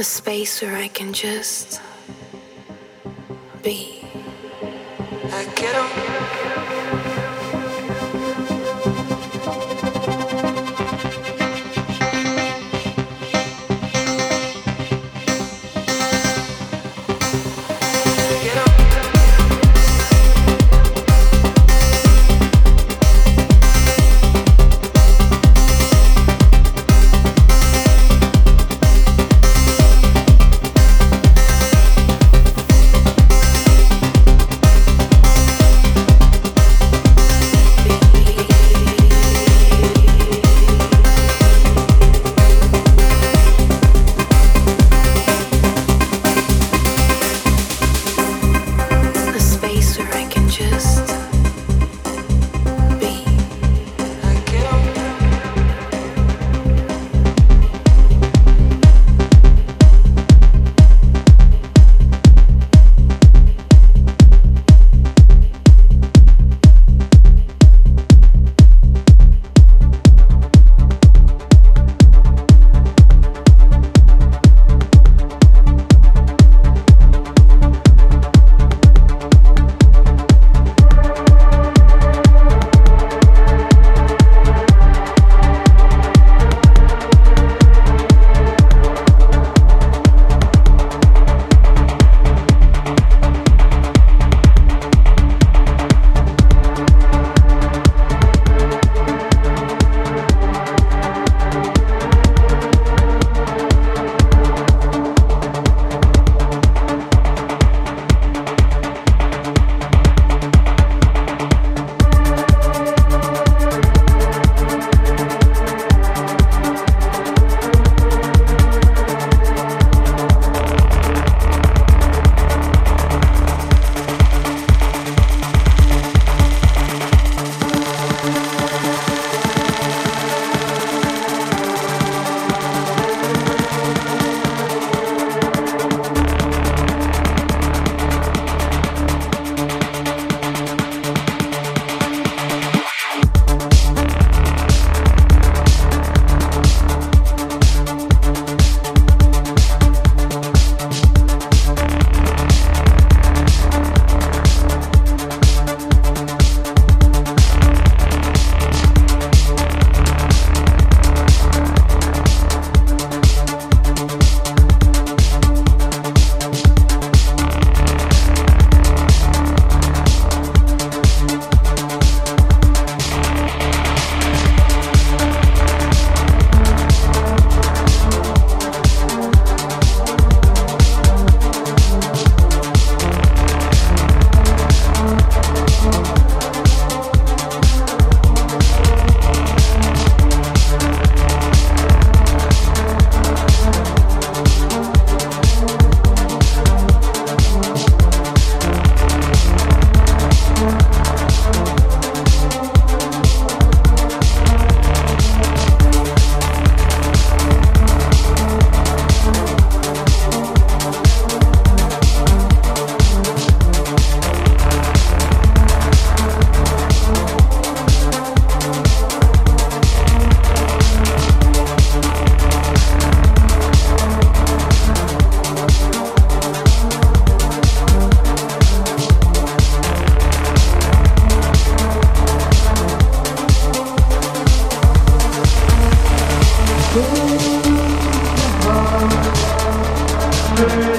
The space where I can just be. I get on. Thank you.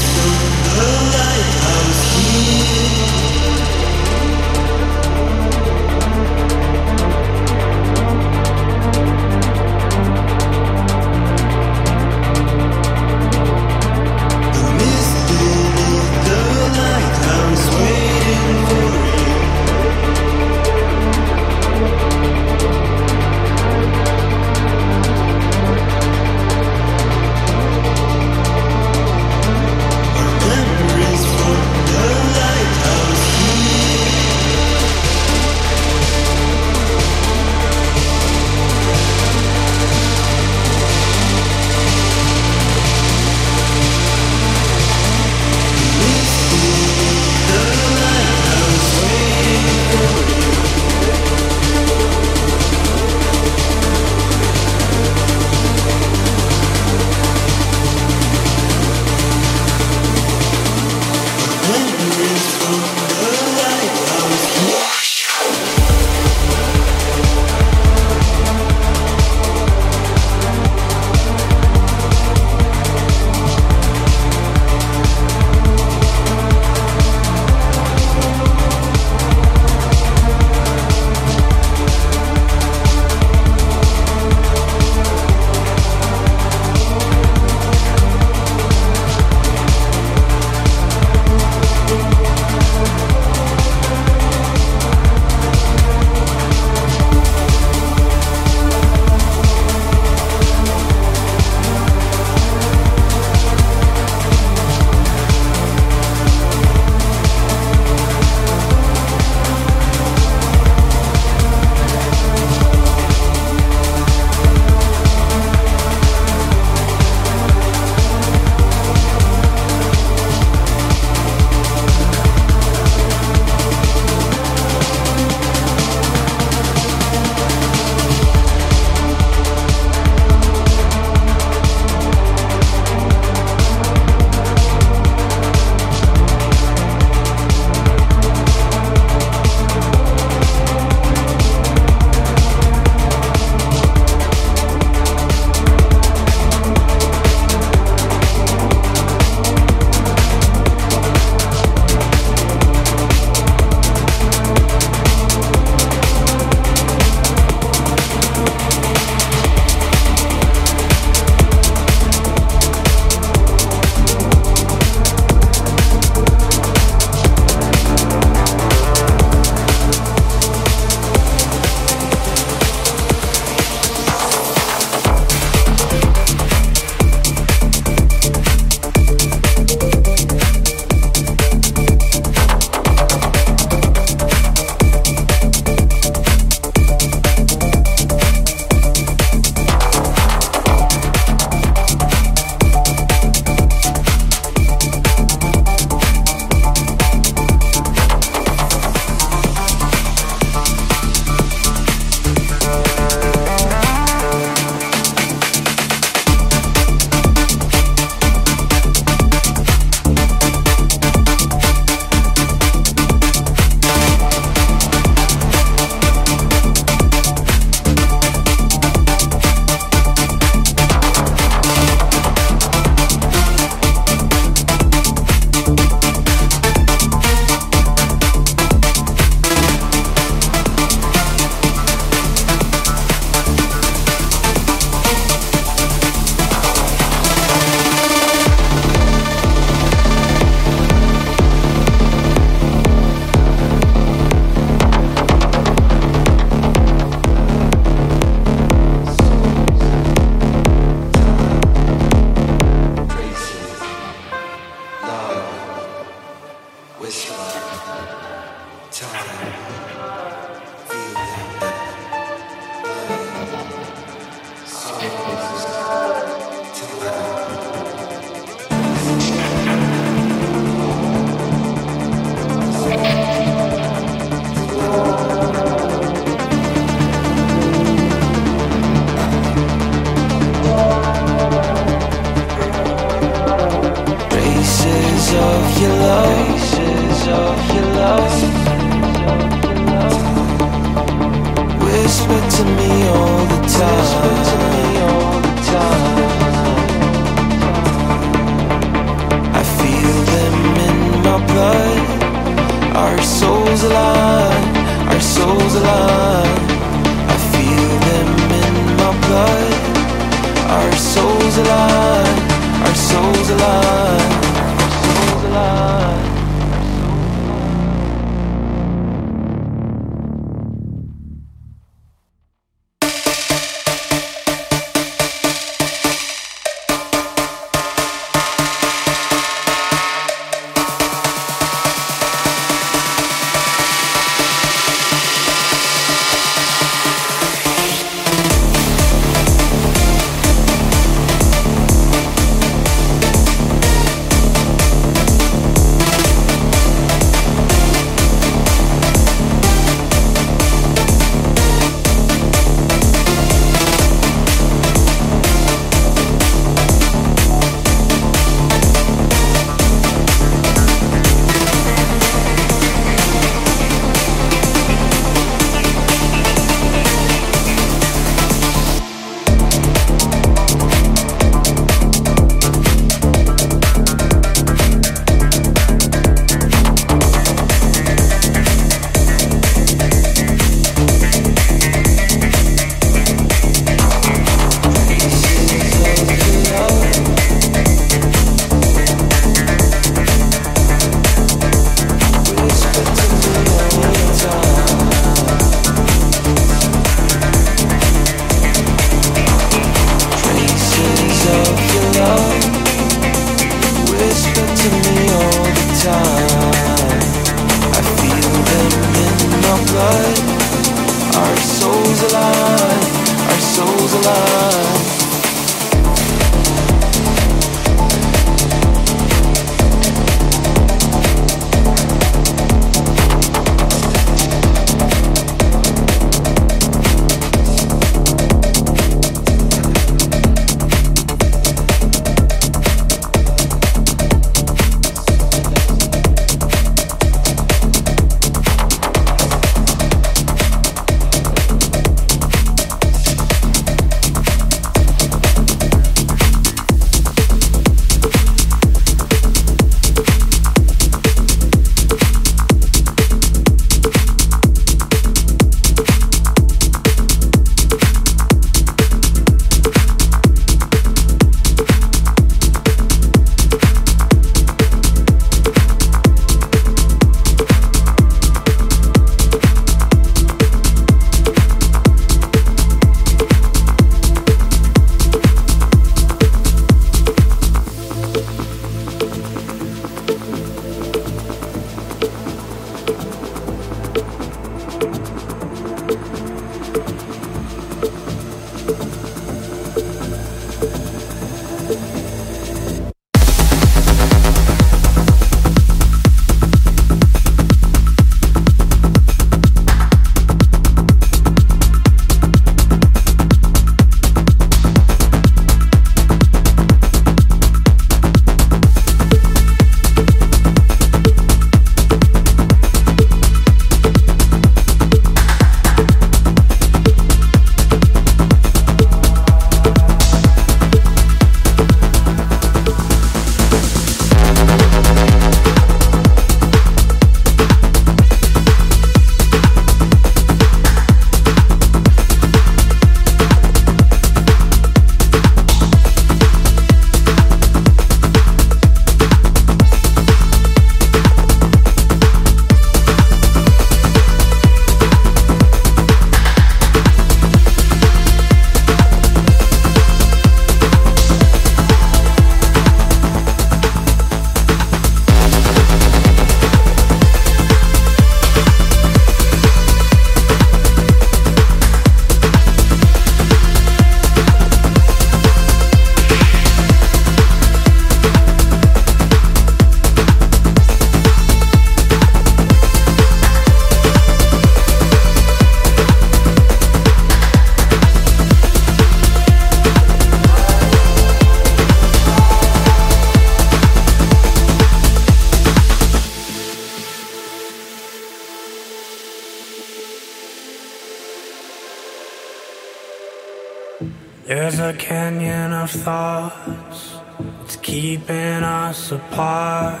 Us apart.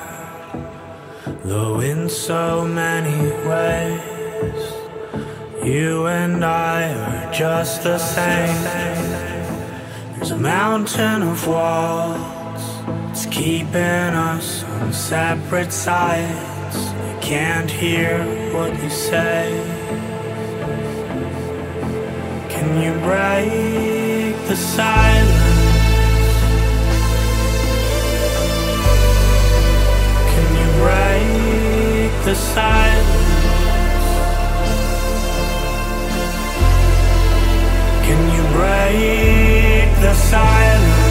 Though in so many ways, you and I are just the same. There's a mountain of walls, it's keeping us on separate sides. I can't hear what you say. Can you break the silence? The silence? Can you break the silence?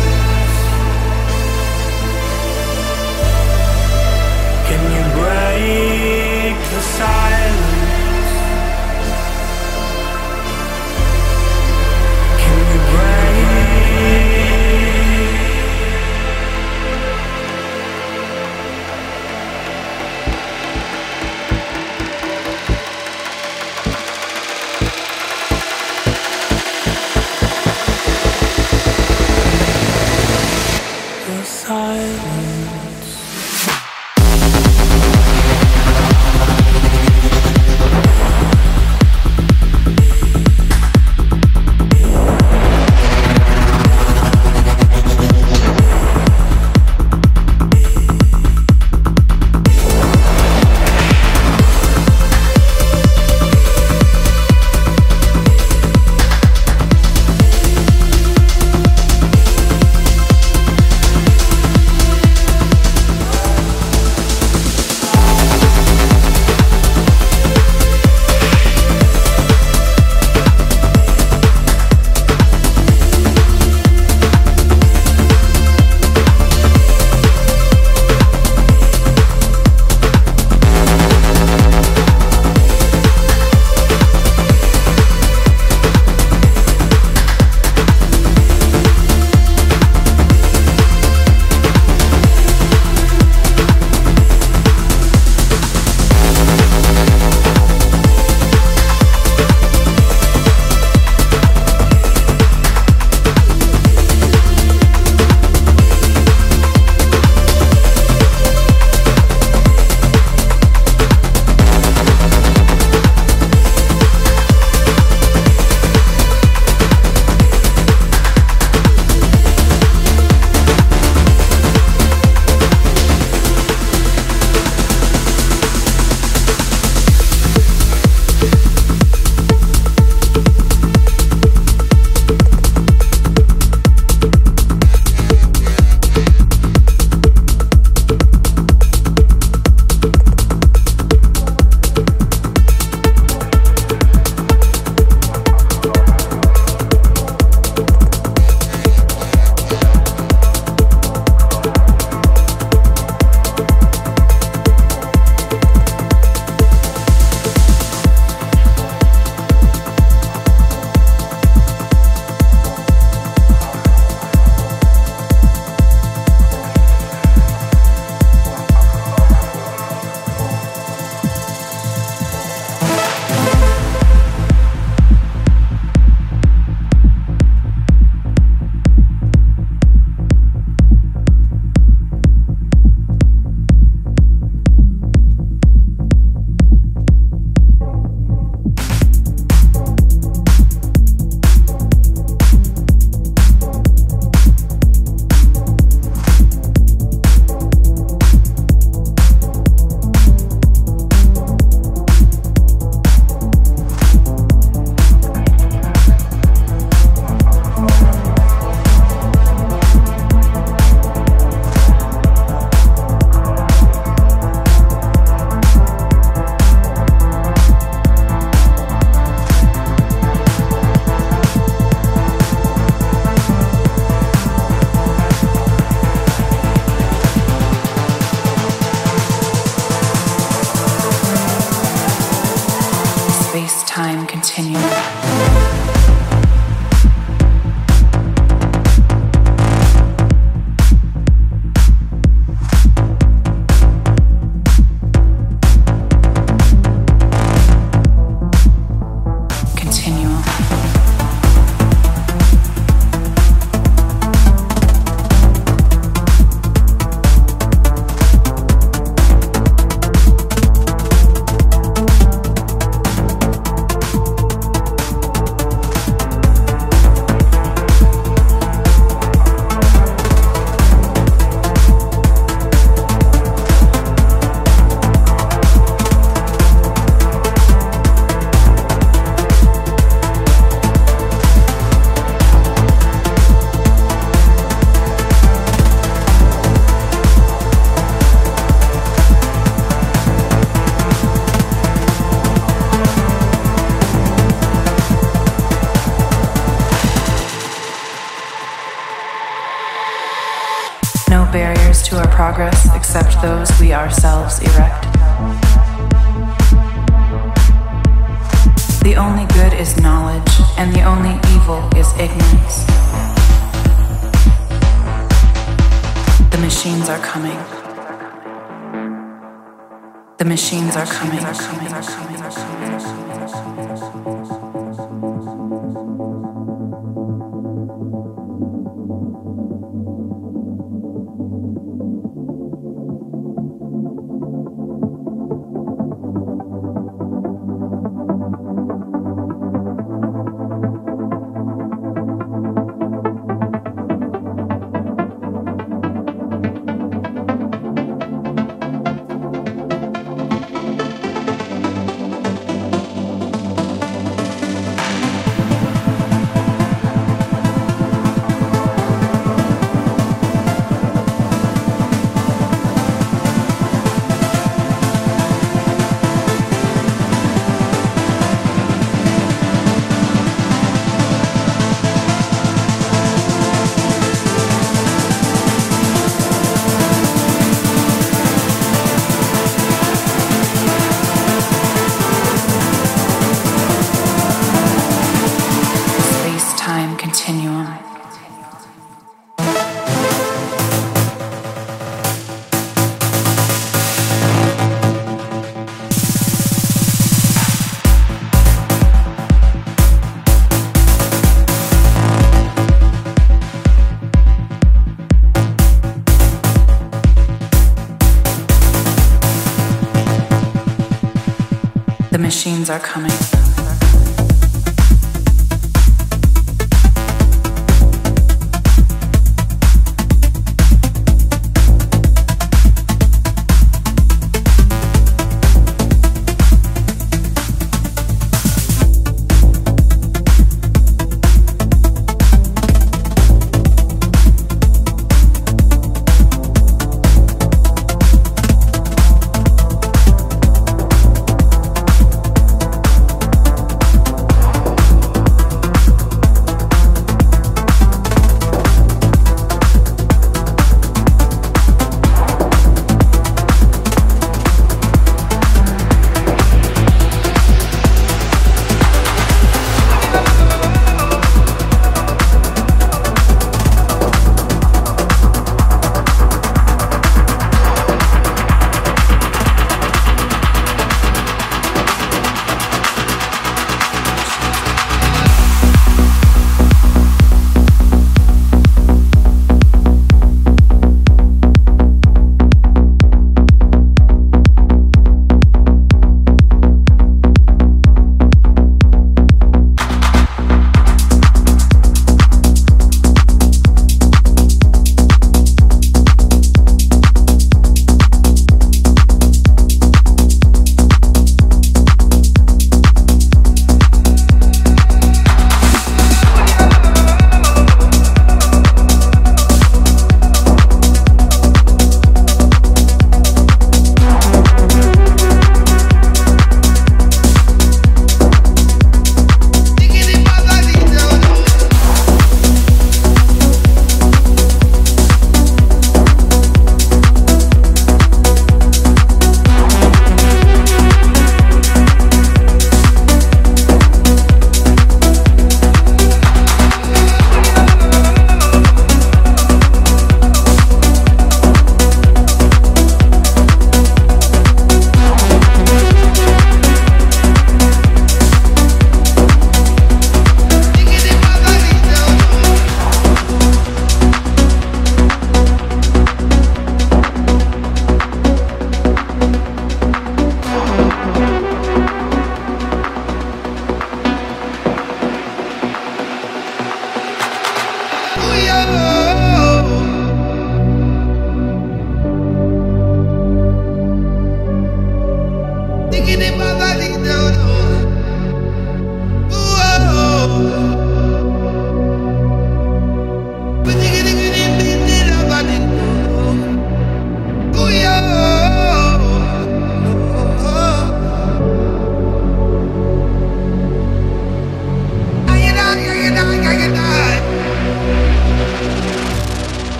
Are coming.